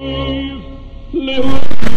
And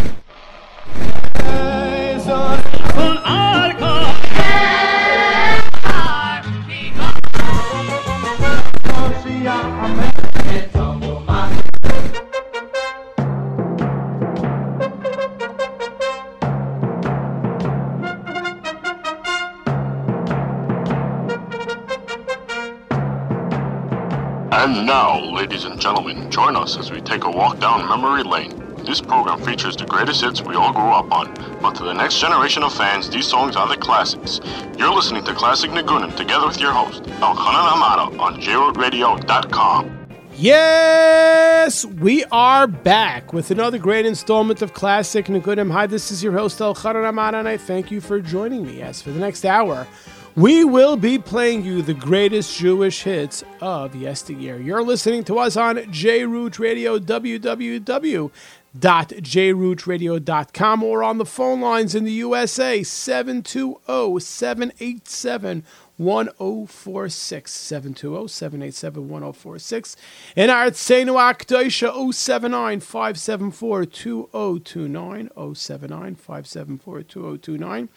join us as we take a walk down memory lane. This program features the greatest hits we all grew up on, but to the next generation of fans, these songs are the classics. You're listening to Classic Nagunim together with your host, Elchanan Amara, on JRootRadio.com. Yes, we are back with another great installment of Classic Nagunim. Hi, this is your host, Elchanan Amara, and I thank you for joining me. As for the next hour, we will be playing you the greatest Jewish hits of yesteryear. You're listening to us on JRoot Radio, www.jrootradio.com, or on the phone lines in the USA, 720 787 1046 720 787 1046 in our Tsenu Akdaisha 079 574 2029 079 574 2029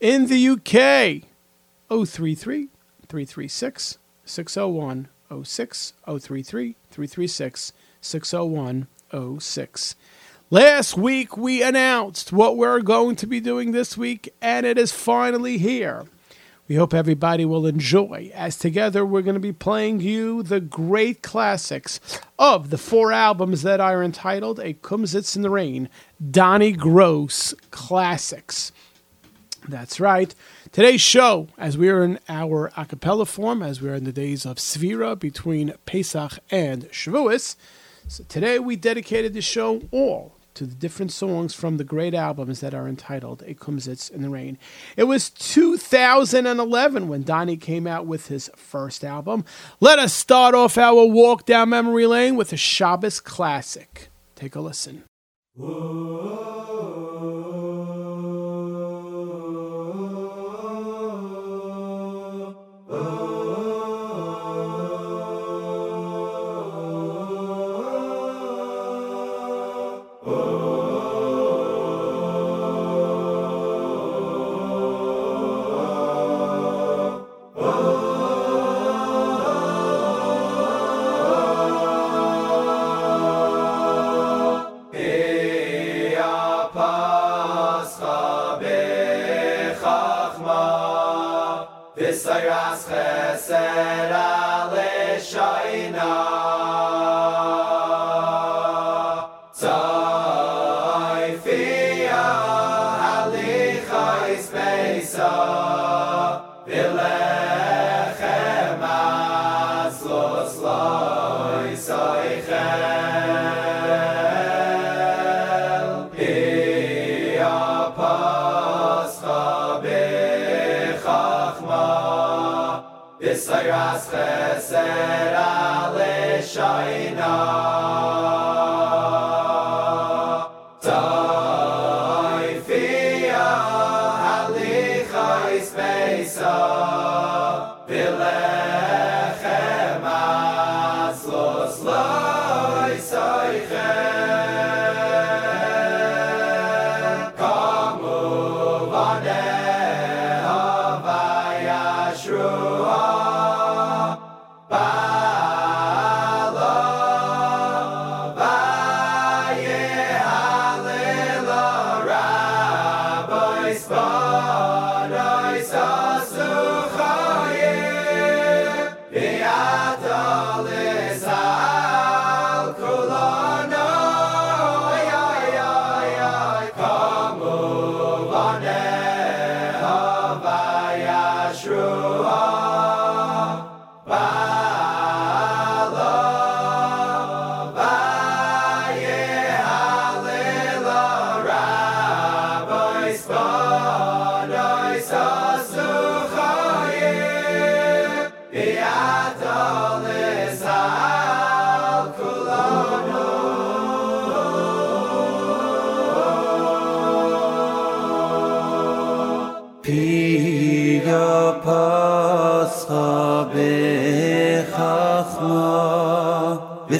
in the UK 033 336 601 06 033 336 601 06. Last week we announced what we're going to be doing this week, and it is finally here. We hope everybody will enjoy, as together we're going to be playing you the great classics of the four albums that are entitled A Kumsitz in the Rain, Donnie Gross Classics. That's right. Today's show, as we are in our a cappella form, as we are in the days of Sefira between Pesach and Shavuos, so today we dedicated the show all to the different songs from the great albums that are entitled A Kumsitz in the Rain. It was 2011 when Donnie came out with his first album. Let us start off our walk down memory lane with a Shabbos classic. Take a listen.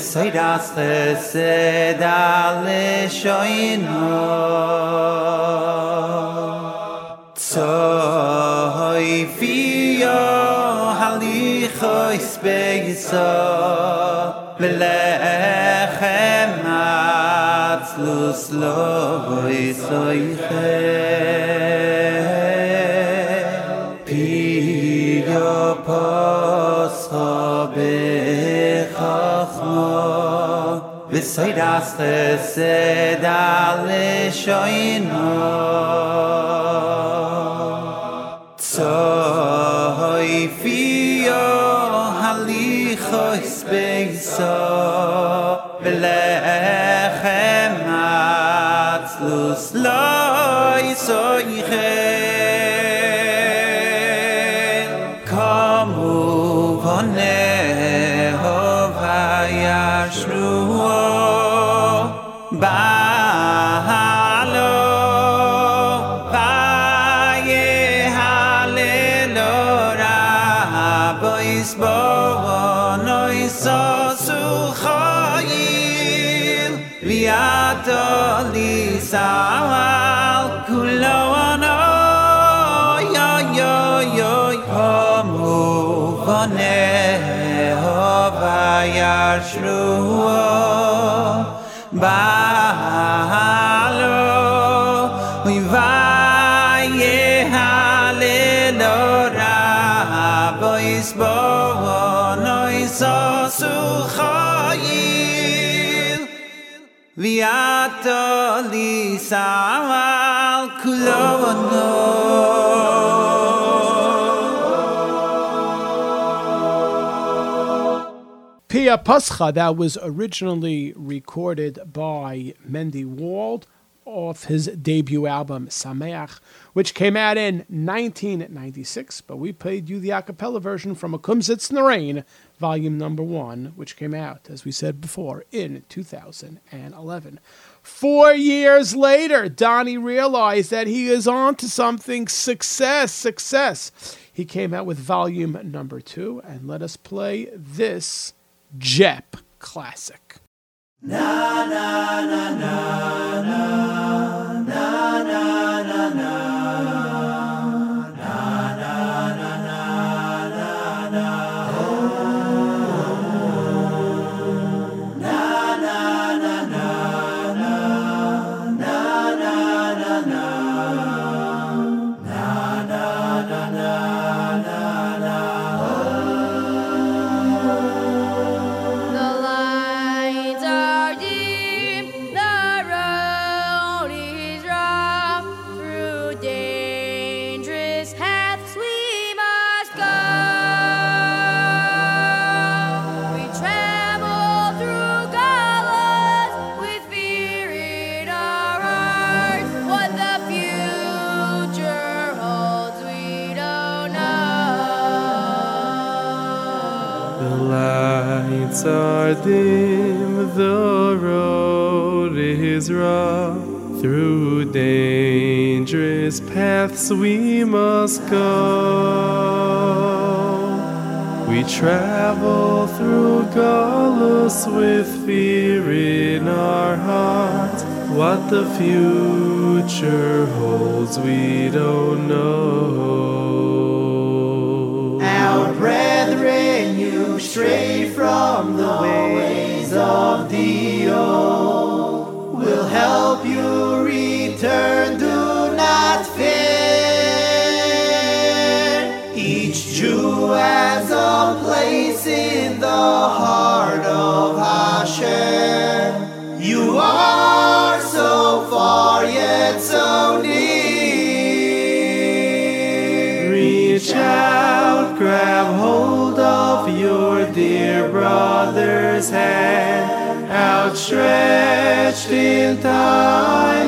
Yesoy das Chesed ale Shoyinu Tzoy fiyo halicho ispe yiso Melechem atzlus lo yisoy soy das se dale shoyno. Tsoy fiyo hali khoys beyso bele khamat lus loy soy khe kamu vone hova yashru al kulo ano yo yo yo yo mo vane ho va yashru ba Viato lisawal kulo ano Pia Pascha, that was originally recorded by Mendy Wald off his debut album Sameach, which came out in 1996. But we played you the a cappella version from A Kumsitz in the Rain, volume number one, which came out, as we said before, in 2011. Four years later, Donnie realized that he is on to something success, success. He came out with volume number two, and let us play this Jep classic. The the road is rough. Through dangerous paths we must go. We travel through Gallus with fear in our hearts. What the future holds, we don't know. Our brethren, you stray from the ways heart of Hashem. You are so far yet so near. Reach out, grab hold of your dear brother's hand, outstretched in times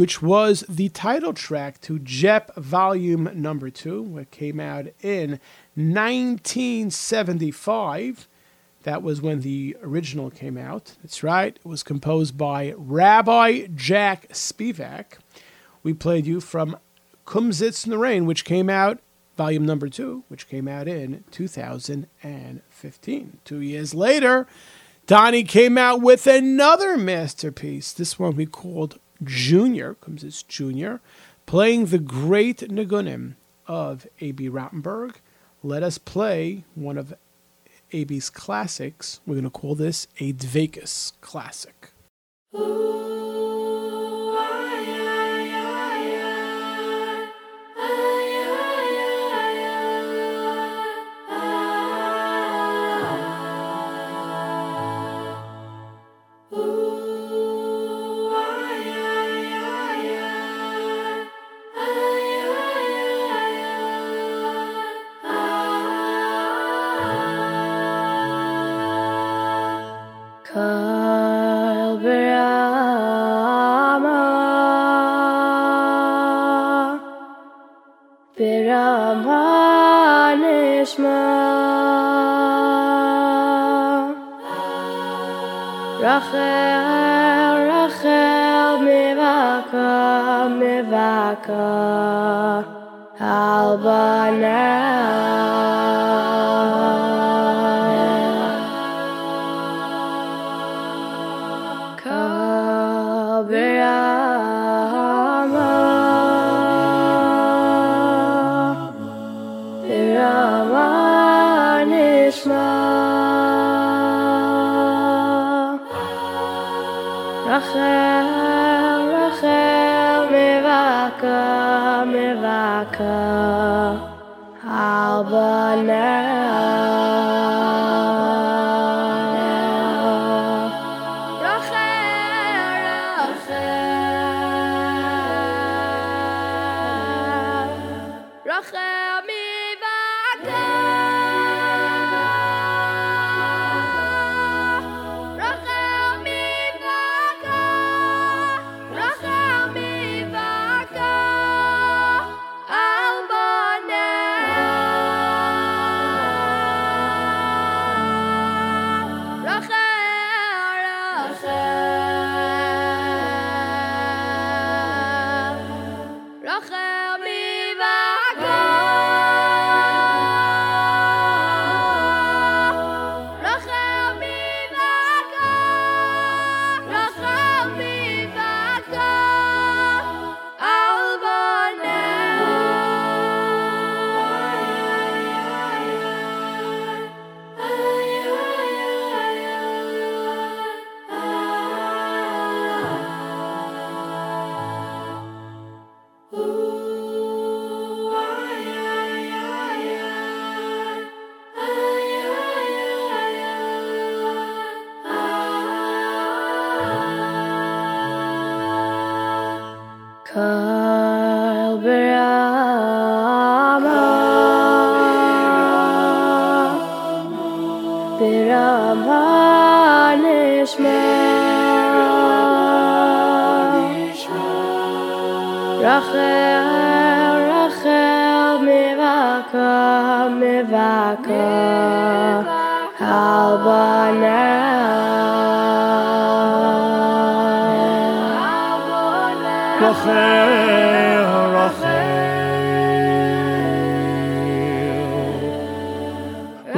which was the title track to Jep Volume Number 2, which came out in 1975. That was when the original came out. That's right. It was composed by Rabbi Jack Spivak. We played you from Kumsitz in the Rain, which came out, volume number two, which came out in 2015. Two years later, Donnie came out with another masterpiece. This one we called Junior, Kumsitz Junior, playing the great Nagunim of Abie Rotenberg. Let us play one of Abie's classics. We're going to call this a Dvekas classic. Kal Albana.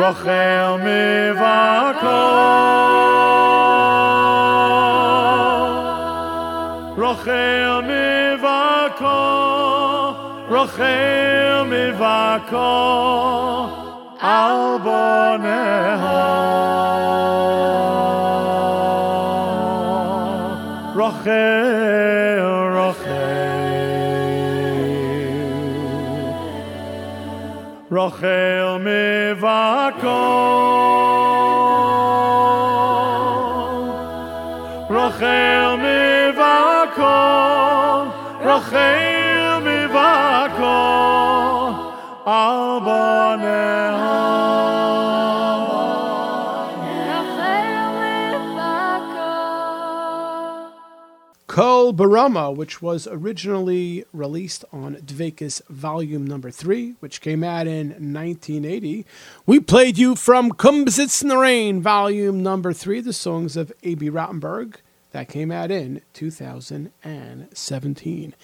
Rachel, mivako, Rachel mivako, Rachel mivako, al boneha. Rachel, Rachel, Rachel Kol Barama, which was originally released on Dvekis Volume Number Three, which came out in 1980. We played you from Kumsitz in the Rain, Volume Number Three, the songs of Abie Rotenberg. That came out in 2017.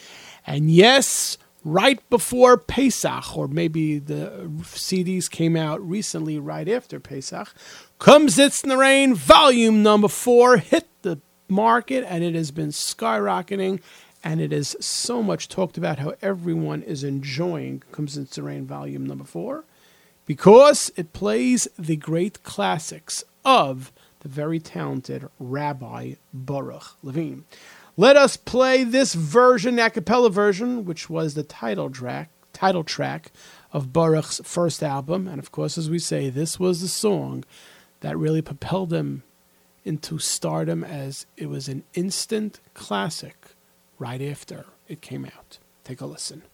And yes, right before Pesach, or maybe the CDs came out recently right after Pesach, Kumsitz in the Rain, Volume Number Four, hit the market and it has been skyrocketing and it is so much talked about how everyone is enjoying Kumsitz in the Rain Volume Number Four because it plays the great classics of the very talented Rabbi Baruch Levine. Let us play this version, a cappella version, which was the title track, title track of Baruch's first album, and of course, as we say, this was the song that really propelled him into stardom as it was an instant classic right after it came out. Take a listen.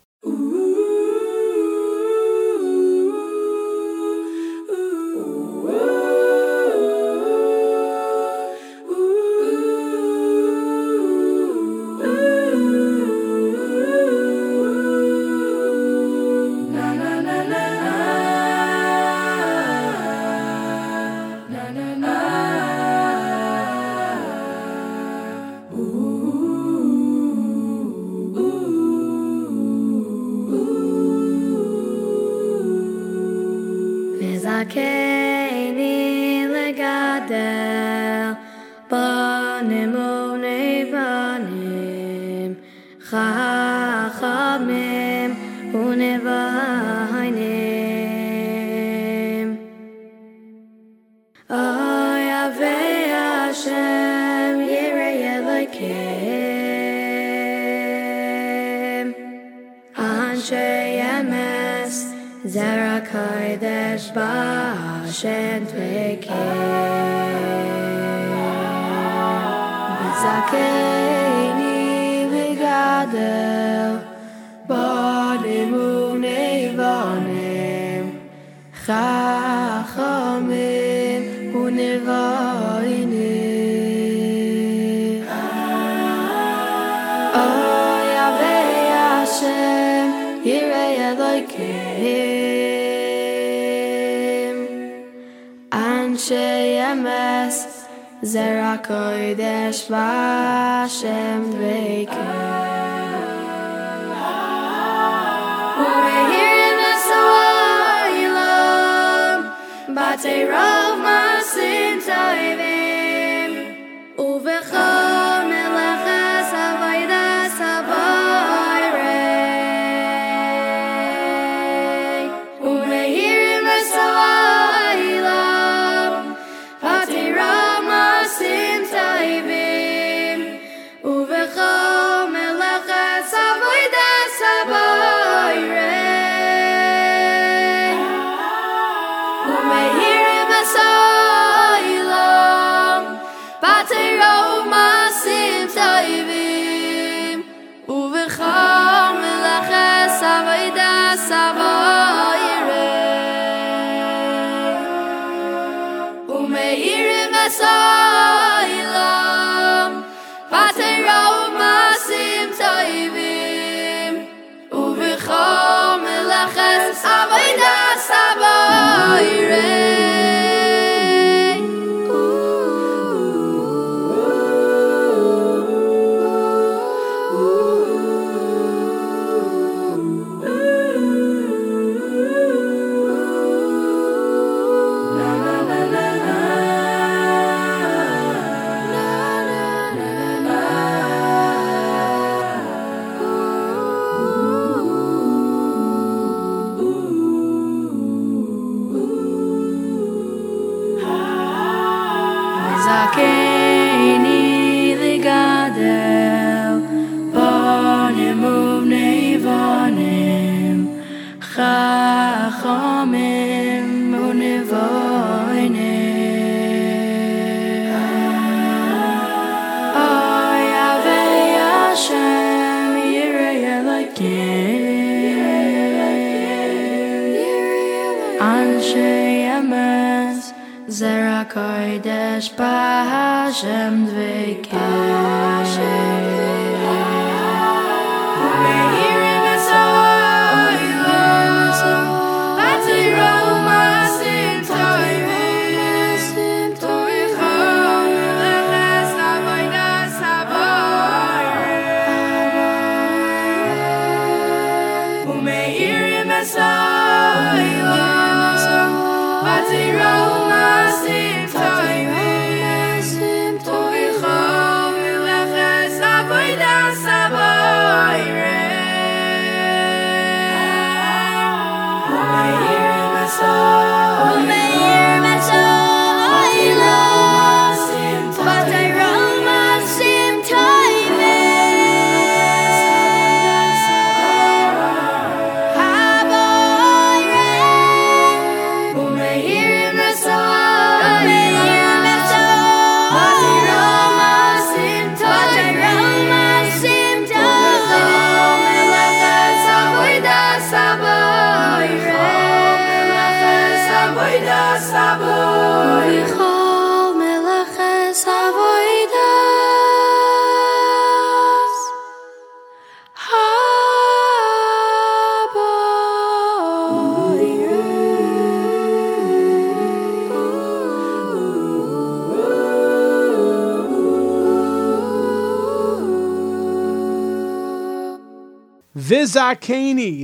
joy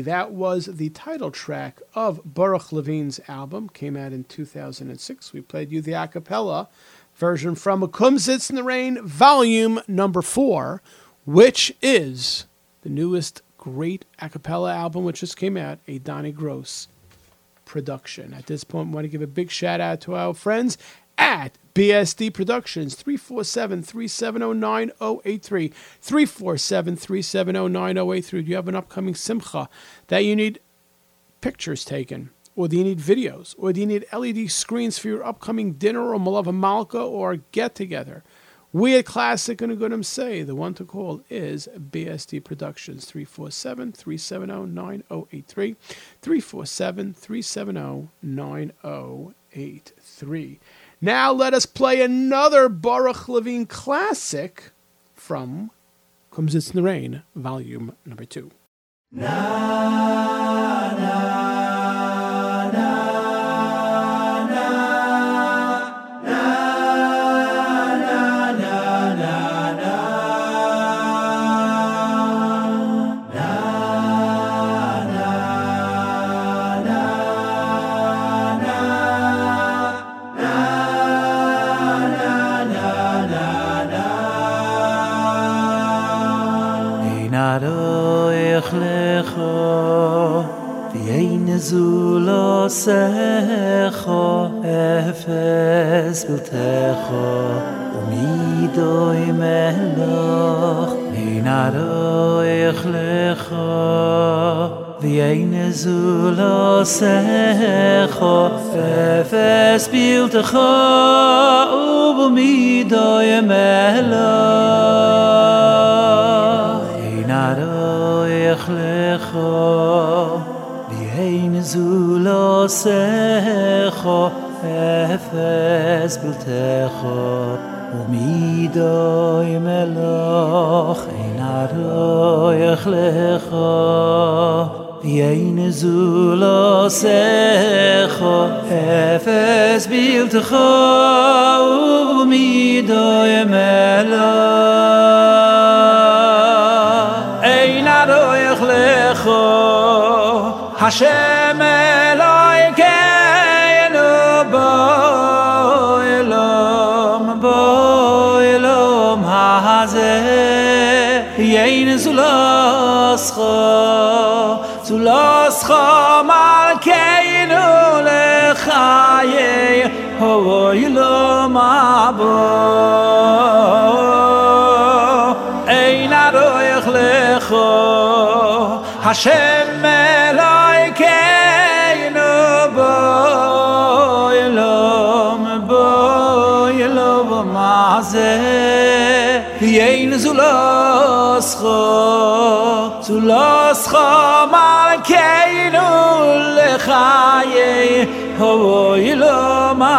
That was the title track of Baruch Levine's album, came out in 2006. We played you the a cappella version from A Kumsitz in the Rain, volume number four, which is the newest great a cappella album which just came out, a Donnie Gross production. At this point, I want to give a big shout out to our friends at BSD Productions, 347 370 9083. 347 370 9083. Do you have an upcoming Simcha that you need pictures taken? Or do you need videos? Or do you need LED screens for your upcoming dinner or Malava Malka or get together? We at Classic Nagunim say the one to call is BSD Productions 347 370 9083. 347 370 9083. Now let us play another Baruch Levine classic from Kumsitz in the Rain, volume number two. Ein zulo se efes bil umido imeloch um i do ich zulo efes bil umido imeloch. Um mi ich zulo secho Efes biltecho Umidoy meloch Ein aroich lecho. V'yein zulo secho Efes biltecho Umidoy meloch Ein aroich lecho. Hashem loscho zu loscho mal keinu lechaye hoi lo mabo. Ein aroich lecho Hashem meloi keinu boi lo boi lo mazeh. Kho zulos kho mal keinu le khaye ho ilo ma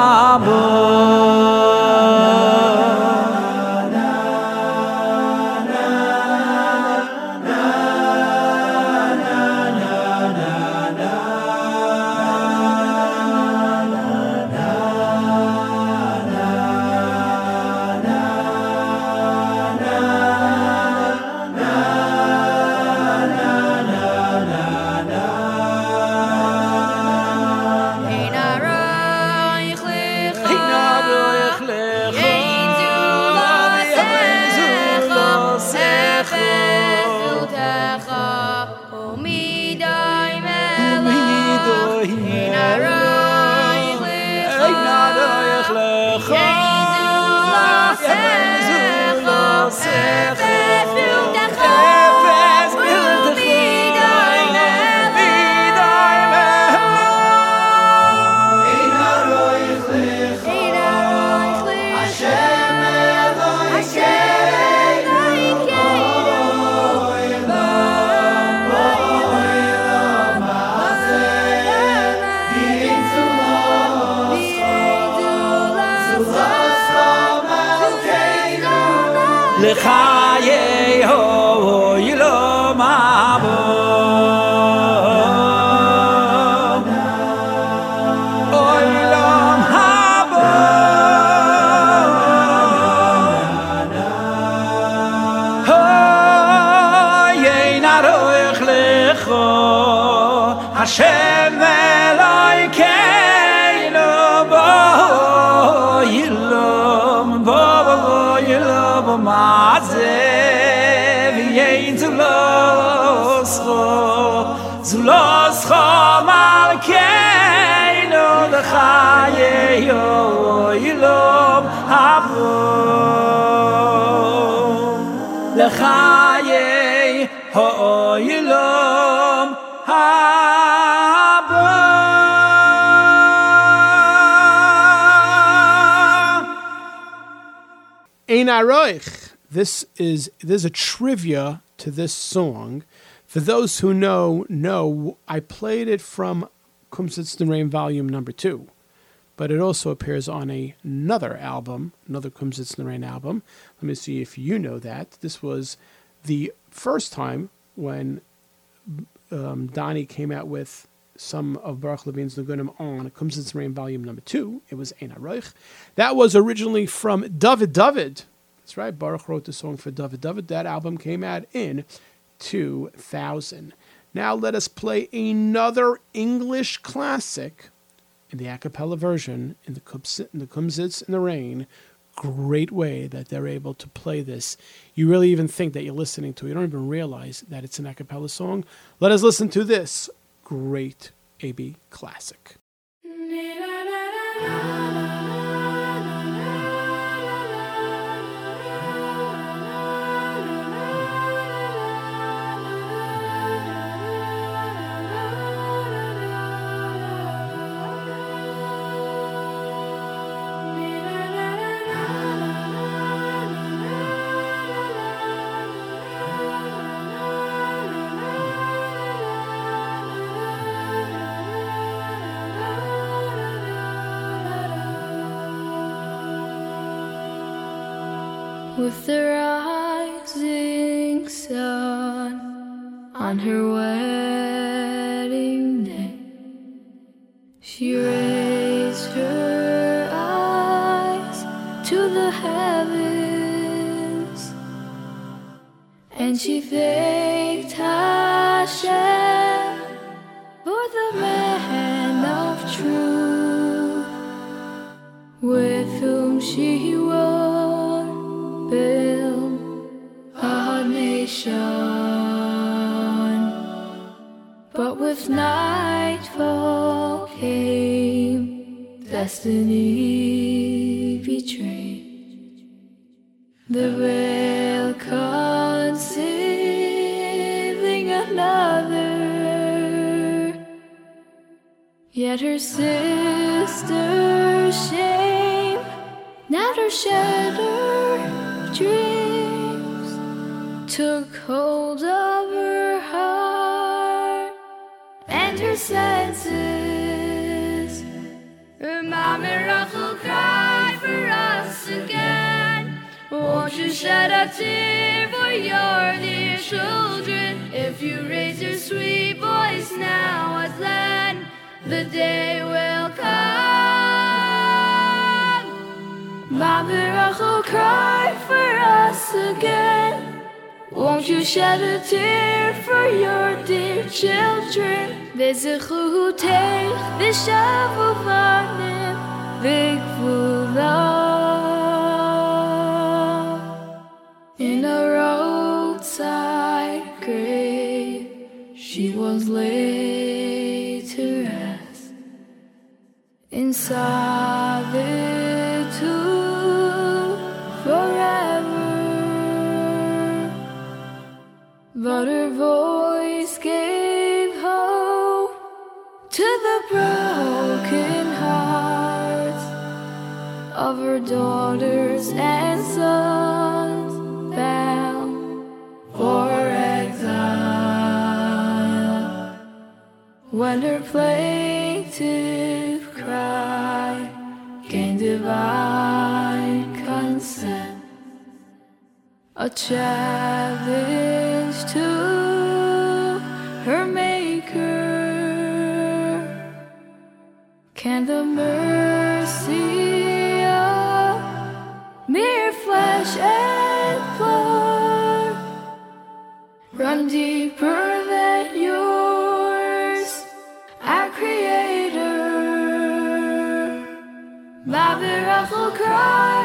Lechaye Ein. This is there's a trivia to this song. For those who know, know I played it from The Rain Volume Number Two, but it also appears on a, another album, another the Rain album. Let me see if you know that. This was the first time when um, Donnie came out with some of Baruch Levine's Nagunim on the Rain Volume Number Two. It was Ein Aroich. That was originally from David David. That's right. Baruch wrote the song for David David. That album came out in 2000. Now let us play another English classic in the a cappella version in the Kumsitz in the, Kumsitz in the Rain. Great way that they're able to play this. You really even think that you're listening to it. You don't even realize that it's an a cappella song. Let us listen to this great Abie classic. With Rachel cry for us again? Won't you shed a tear for your dear children if you raise your sweet voice now at land? The day will come. My miracle cry for us again. Won't you shed a tear for your dear children? V'zechuhu teich v'shavu v'anim Bigfoot love in a roadside grave. She was laid to rest in solitude forever, but her voice gave hope to the broken. Of her daughters and sons bound for exile. When her plaintive cry gained divine consent a challenge to her maker. Can the mercy mere flesh and blood run deeper than yours, our creator? Mother will cry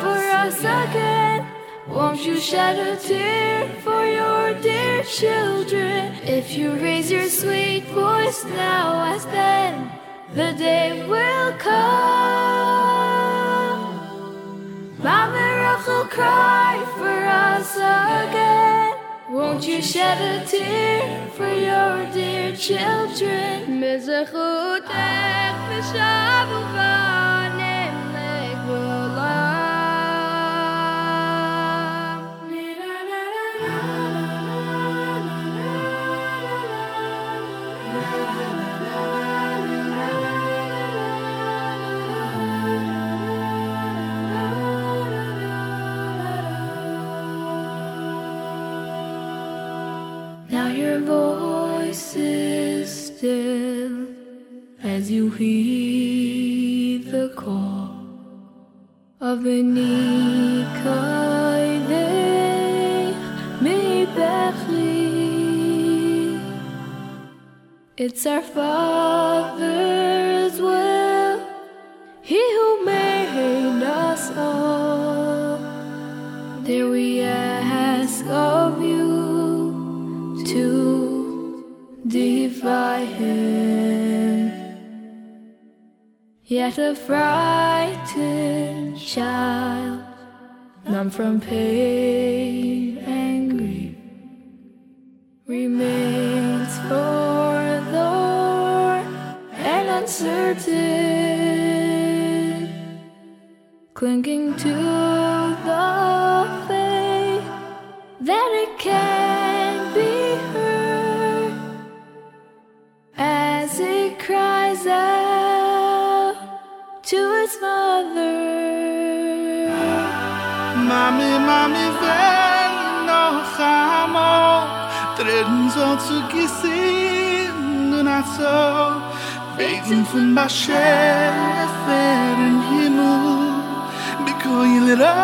for us again. Won't you shed a tear for your dear children? If you raise your sweet voice now as then, the day will come. Will cry for us again. Won't you shed a tear for your dear children? Of Benikaideh Mibechli. It's our Father's will, He who made us all. There we ask of you to defy him. Yet a frightened child, numb from pain and grief, remains forlorn and uncertain, clinging to the faith that it can mami ven no amo treden so zu gesehen und ach so wegen von maschel fer in himmel bekoil ra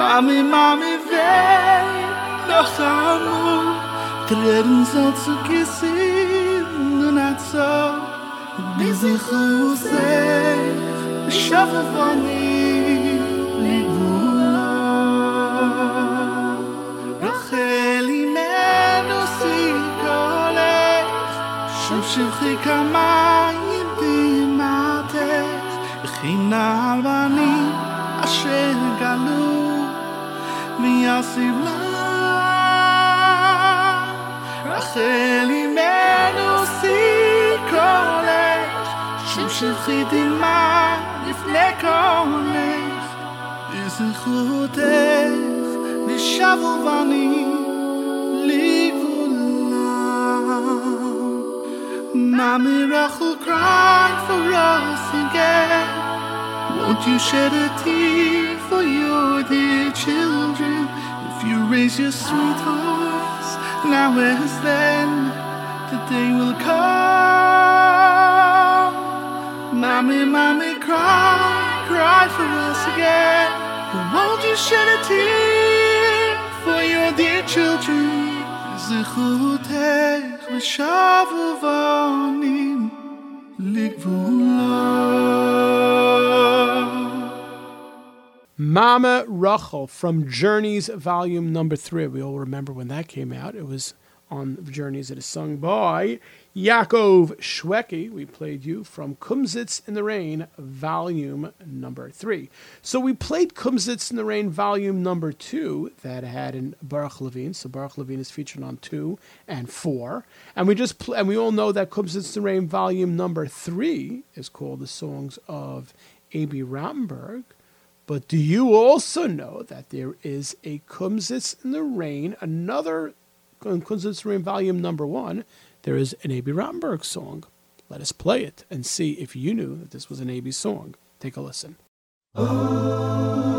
mami mami ven no amo treden so zu gesehen und ach so Bis ich Schaffe von Shum shilchi kamayim bimatech Bechina albanim Asher galu V'yasiv la Rachel imenu sikolech Shum shilchi dima לפני קולך, בזכותך shavuvani Mommy Rachel cried for us again Won't you shed a tear for your dear children. If you raise your sweet voice now as then The day will come. Mommy, mommy, cry, cry for us again. Won't you shed a tear for your dear children זכותך ושבו בנים לגבולה. Mama Rachel from Journeys, volume number three. We all remember when that came out. It was on Journeys. It is sung by Yaakov Shweki. We played you from Kumsitz in the Rain, volume number three. So we played Kumsitz in the Rain, volume number two, that had in Baruch Levine. So Baruch Levine is featured on two and four. And we just pl- and we all know that Kumsitz in the Rain, volume number three, is called the songs of Abie Rotenberg. But do you also know that there is a Kumsitz in the Rain, another Kumsitz in the Rain, volume number one? There is an Abie Rotenberg song. Let us play it and see if you knew that this was an Abie song. Take a listen. I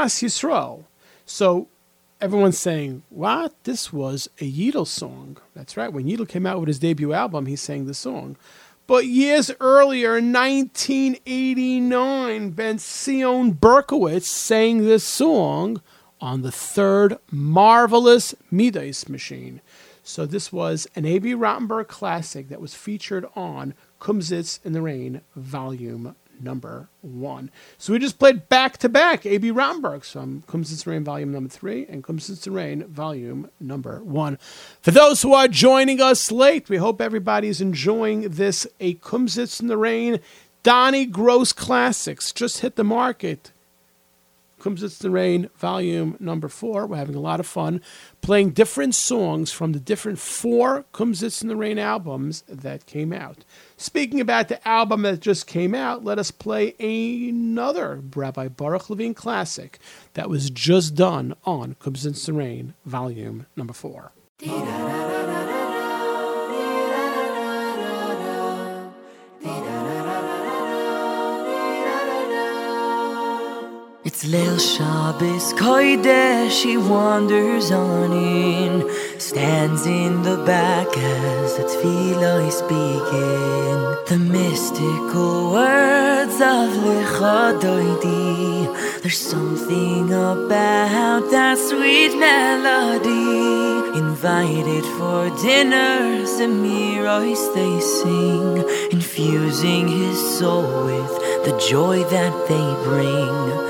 Ahavas Yisrael. So everyone's saying, what? This was a Yidel song. That's right. When Yidel came out with his debut album, he sang the song. But years earlier, in 1989, Ben Sion Berkowitz sang this song on the third marvelous Middos machine. So this was an Abie Rotenberg classic that was featured on Kumsitz in the Rain, volume number one. So we just played back to back Abie Rotenberg from Kumsitz and Rain, volume number three, and Kumsitz and Rain, volume number one. For those who are joining us late, we hope everybody's enjoying this A Kumsitz in the Rain Donnie Gross Classics. Just hit the market. Kumsitz in the Rain, volume number four. We're having a lot of fun playing different songs from the different four Kumsitz in the Rain albums that came out. Speaking about the album that just came out, let us play another Rabbi Baruch Levine classic that was just done on Kumsitz in the Rain, volume number four. It's Lil Shabbos Kodesh, he wanders on in, stands in the back as the tefillah begin. The mystical words of Lecha Doidi, there's something about that sweet melody. Invited for dinner, Semiros they sing, infusing his soul with the joy that they bring.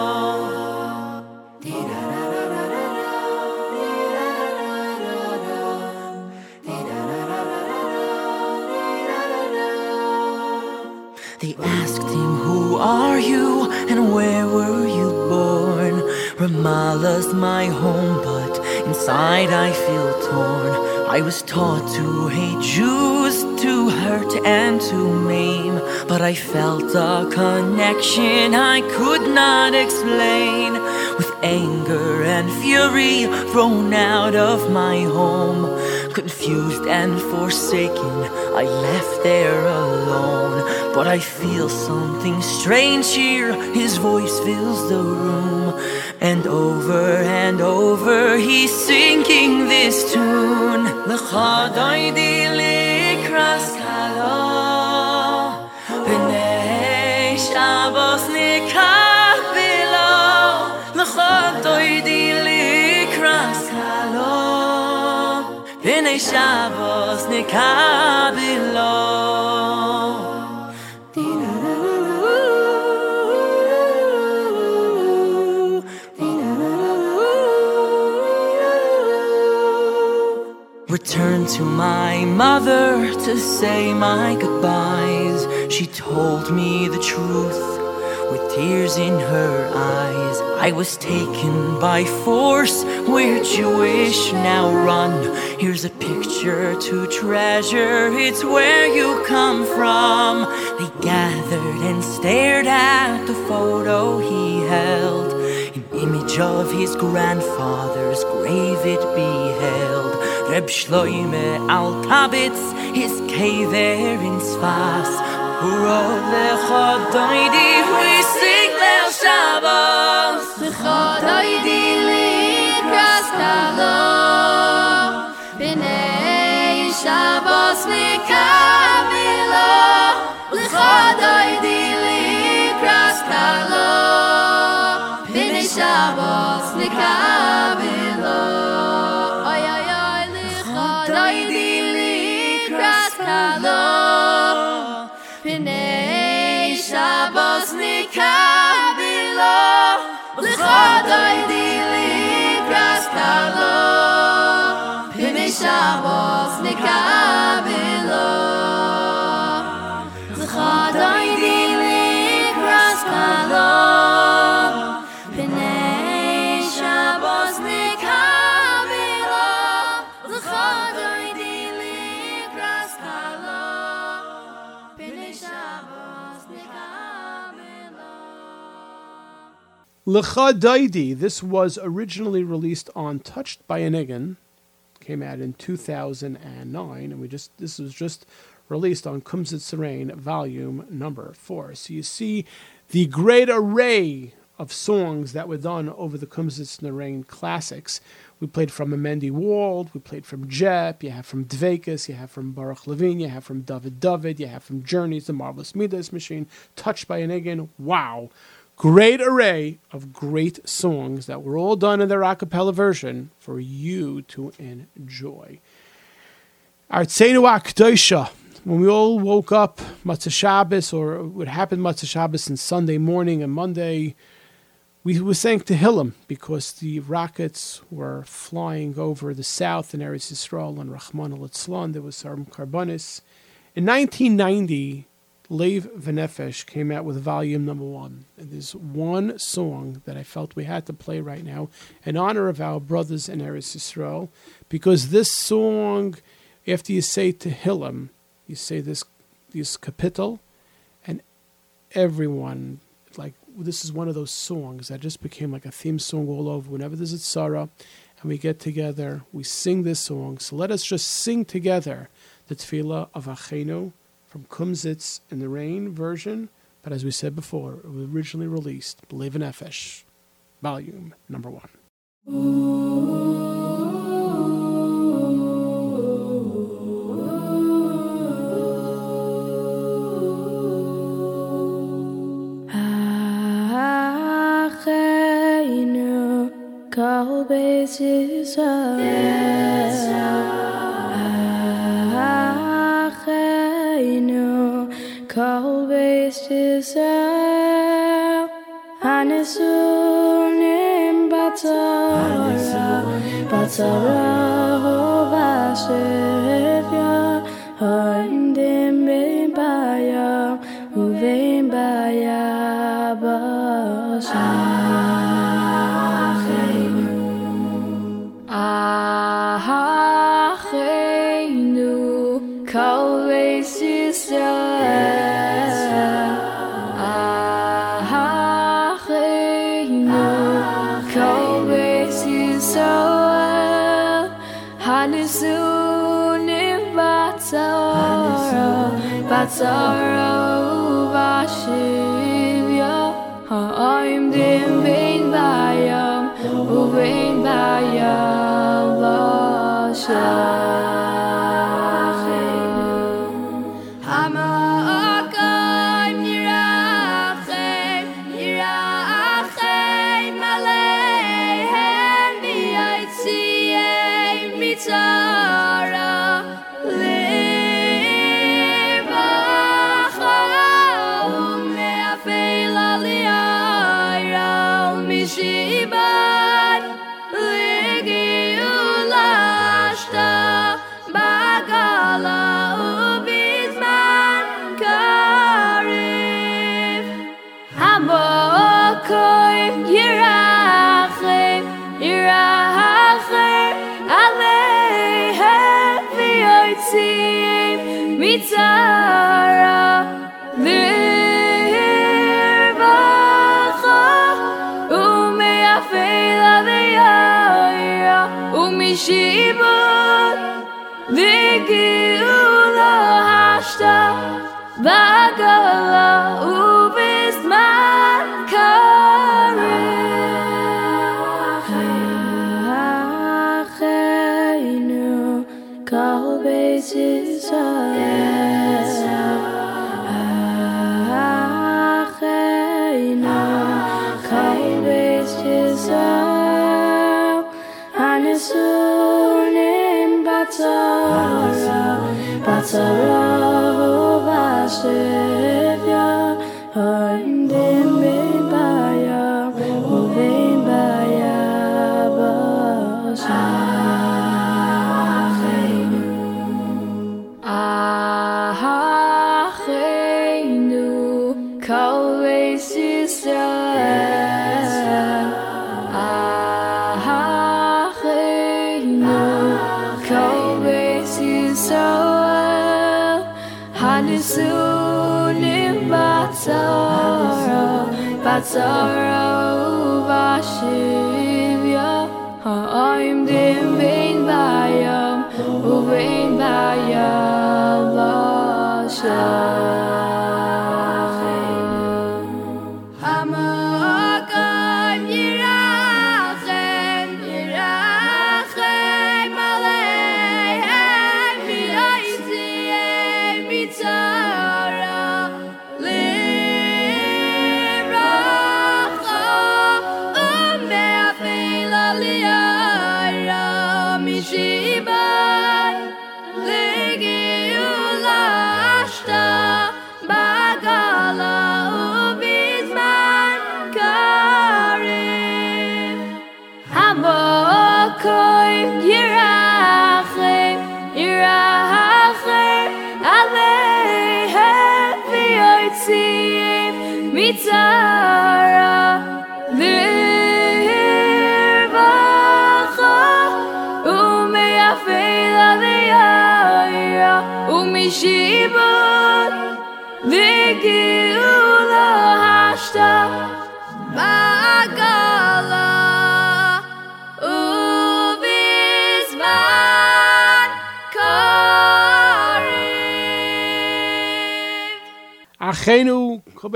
are you and where were you born? Ramallah's my home, but inside I feel torn. I was taught to hate Jews, to hurt and to maim, but I felt a connection I could not explain. With anger and fury thrown out of my home, confused and forsaken, I left there alone. But I feel something strange here, his voice fills the room. And over and over he's singing this tune. Shabbos nikabilo. To my mother to say my goodbyes. She told me the truth with tears in her eyes. I was taken by force. We're Jewish, now run. Here's a picture to treasure. It's where you come from. They gathered and stared at the photo he held. An image of his grandfather's grave it beheld. Reb Shloime al Tabitz his kever in Sfas. Uro rov lechot doidi hui sing lel Shabbos. Lechot doidi likras talo B'nei Shabbos mikabilo Lechot doidi likras talo B'nei Shabbos loy di li kras kalo pinay shabos nikabilo lekhod loy di li kras kalo pinay shabos nikabilo. Lecha Daidi. This was originally released on Touched by an Niggin. Came out in 2009, and we just this was just released on Kumsit Serene, volume number four. So you see the great array of songs that were done over the Kumsit Serene classics. We played from Amendi Wald, we played from Jep, you have from Dvekas, you have from Baruch Levine, you have from David David, you have from Journeys, the Marvelous Middos Machine, Touched by an Niggin. Wow great array of great songs that were all done in their a cappella version for you to enjoy. Our Artsenu Akdosha. When we all woke up Matzah Shabbos, or what happened Matzah Shabbos and Sunday morning and Monday, we were saying Tehillim because the rockets were flying over the south in Eretz Yisrael and Rahman al There was some carbonis. In 1990, Lev Venefesh came out with volume number one. And there's one song that I felt we had to play right now in honor of our brothers in Eretz Yisrael, because this song, after you say Tehillim, you say this this capital, and everyone like this is one of those songs that just became like a theme song all over. Whenever there's a tzara, and we get together, we sing this song. So let us just sing together the tefillah of Achenu from Kumsitz in the Rain version, but as we said before, it was originally released, Believe in Nefesh, volume number one. Beis Yisrael Hanisunim batzara batzara sorrow o vashiv ya ha iym din vein byar o vein byar Mitzara Lirvacha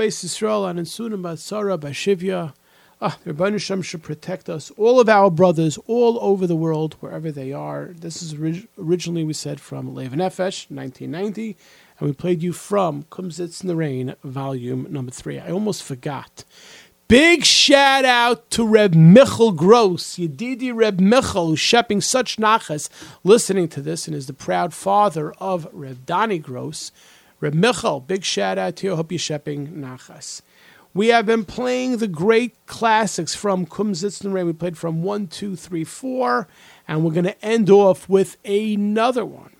Kobeis Yisrael, and Sunim Basara, Bashivya. Ah, Rebbeinu Shem should protect us, all of our brothers, all over the world, wherever they are. This is orig- originally, we said, from Lev Nefesh, 1990, and we played you from Kumsitz in the Rain, volume number three. I almost forgot. Big shout out to Reb Michal Gross, Yedidi Reb Michal, who's shepping such nachas, listening to this, and is the proud father of Reb Dani Gross. Reb Michal, big shout out to you. Hope you're shepping nachas. We have been playing the great classics from and Rain. We played from one, two, three, four, and we're going to end off with another one,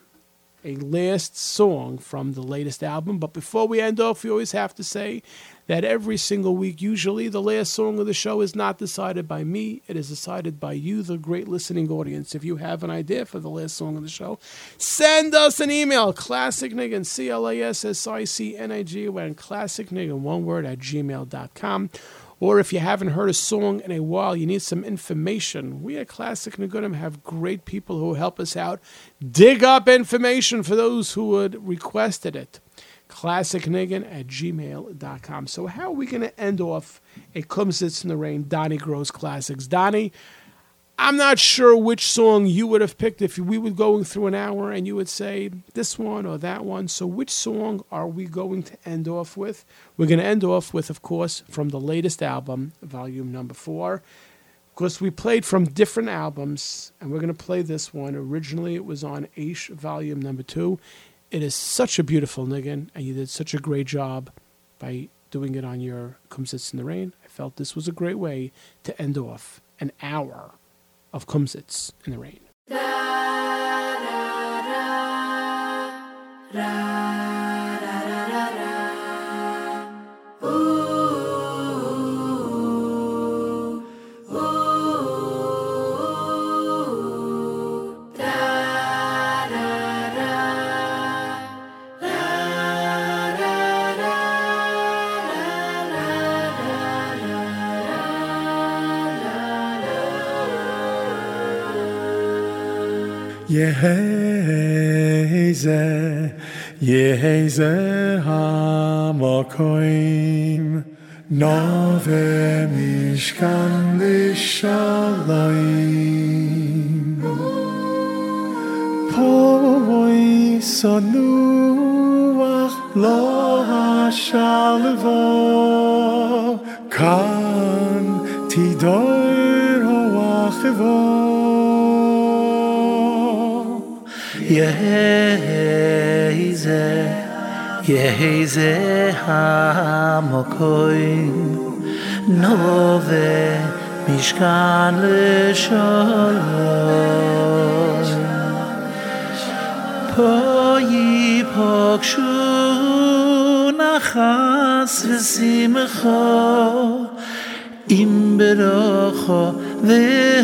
a last song from the latest album. But before we end off, we always have to say that every single week, usually the last song of the show is not decided by me. It is decided by you, the great listening audience. If you have an idea for the last song of the show, send us an email, classicniggin, C-L-A-S-S-I-C-N-I-G, and classicniggin, one word, at gmail.com. Or if you haven't heard a song in a while, you need some information. We at Classic Nagunim have great people who help us out dig up information for those who would requested it classicniggin at gmail.com. So, how are we going to end off a Kumsitz in the Rain Donnie Gross Classics? Donnie, I'm not sure which song you would have picked if we were going through an hour and you would say this one or that one. So, which song are we going to end off with? We're going to end off with, of course, from the latest album, volume number four. Of course, we played from different albums, and we're going to play this one. Originally, it was on Aish, volume number two. It is such a beautiful niggin, and you did such a great job by doing it on your Kumsitz in the Rain. I felt this was a great way to end off an hour of Kumsitz in the Rain. Yeheze, Yeheze hamakoim, Nove mishkan lishalayim. Poi sonuach lo hashalvo, Kan tidor hoachivo. יהיזה, יהיזה ye hizeh משכן לשלום. nove mishkan נחס ושמחו, po yokh shu im ve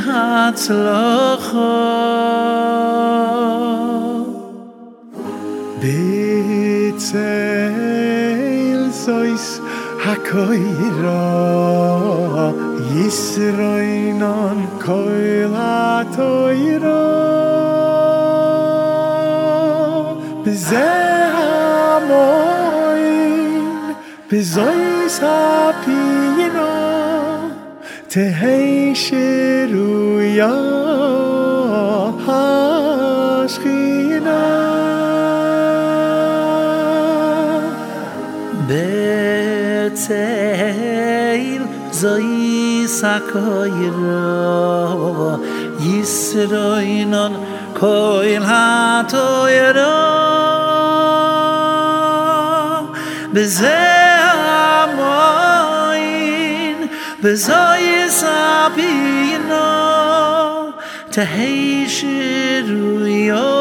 בצל זויס הקוירה ישרוינן כל התוירה בזה המוין בזויס הפינה תהי שרויה בצל זוי סקוירו ישרוינון koil hatoyro beze amoin bezoy sabino teheishiru yo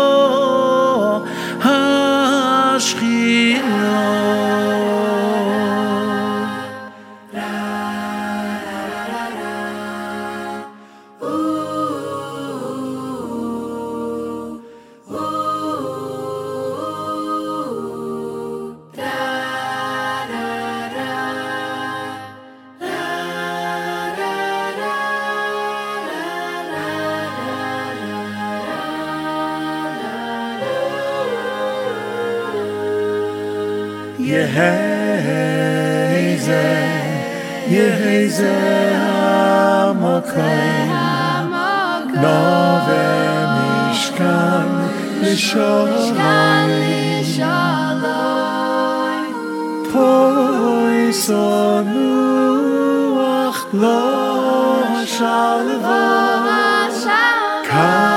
hashchino יהיזה, יהיזה המקום, נווה משכן לשלום, פוי סונוח לא שלווה, כאן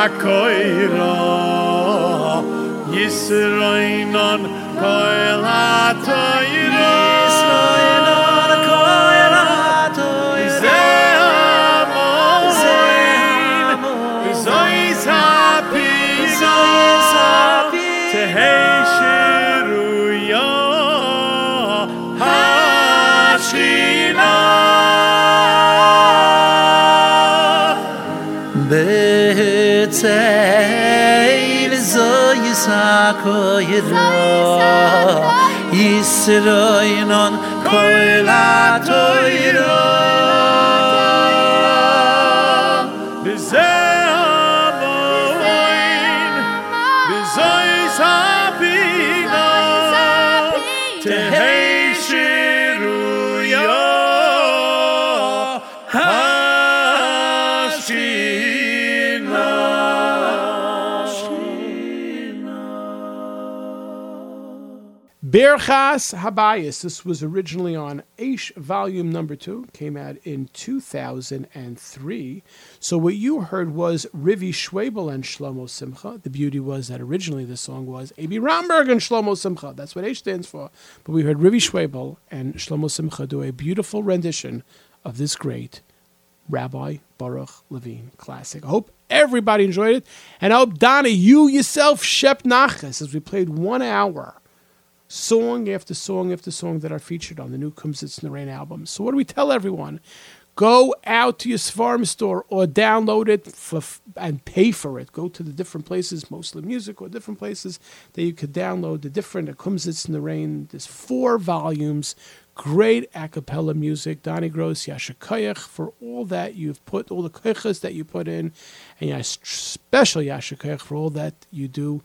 הקוירה ישרוינן כל יסקוירו ישרוינון כל התוירו Berchas Habayis. This was originally on Aish Volume Number Two. Came out in 2003. So what you heard was Rivie Schwebel and Shlomo Simcha. The beauty was that originally the song was Abie Rotenberg and Shlomo Simcha. That's what Aish stands for. But we heard Rivie Schwebel and Shlomo Simcha do a beautiful rendition of this great Rabbi Baruch Levine classic. I hope everybody enjoyed it. And I hope, Donnie, you yourself, Shep Nachas, as we played one hour song after song after song that are featured on the new Kumsitz in the Rain album. So what do we tell everyone? Go out to your farm store or download it for, and pay for it. Go to the different places, mostly music or different places that you could download the different uh, Kumsitz in the Rain. There's four volumes. great a cappella music. Donny Gross, Yasha for all that you've put, all the koiches that you put in, and special Yasha for all that you do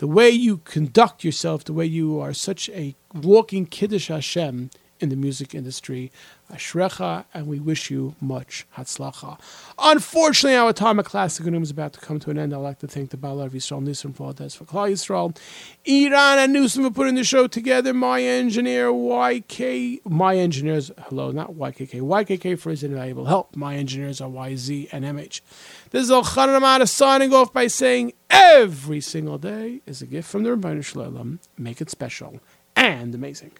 the way you conduct yourself, the way you are such a walking Kiddush Hashem in the music industry. Ashrecha, and we wish you much Hatzlacha. Unfortunately, our Atomic Classic Room is about to come to an end. I'd like to thank the Baal of Yisrael Nissim for this for Klal Yisrael. Iran and Newsom for putting the show together. My engineer, YK, my engineers, hello, not YKK, YKK for his invaluable help. My engineers are YZ and MH. This is Elchanan Amada signing off by saying every single day is a gift from the Ribono Shel Olam. Make it special and amazing.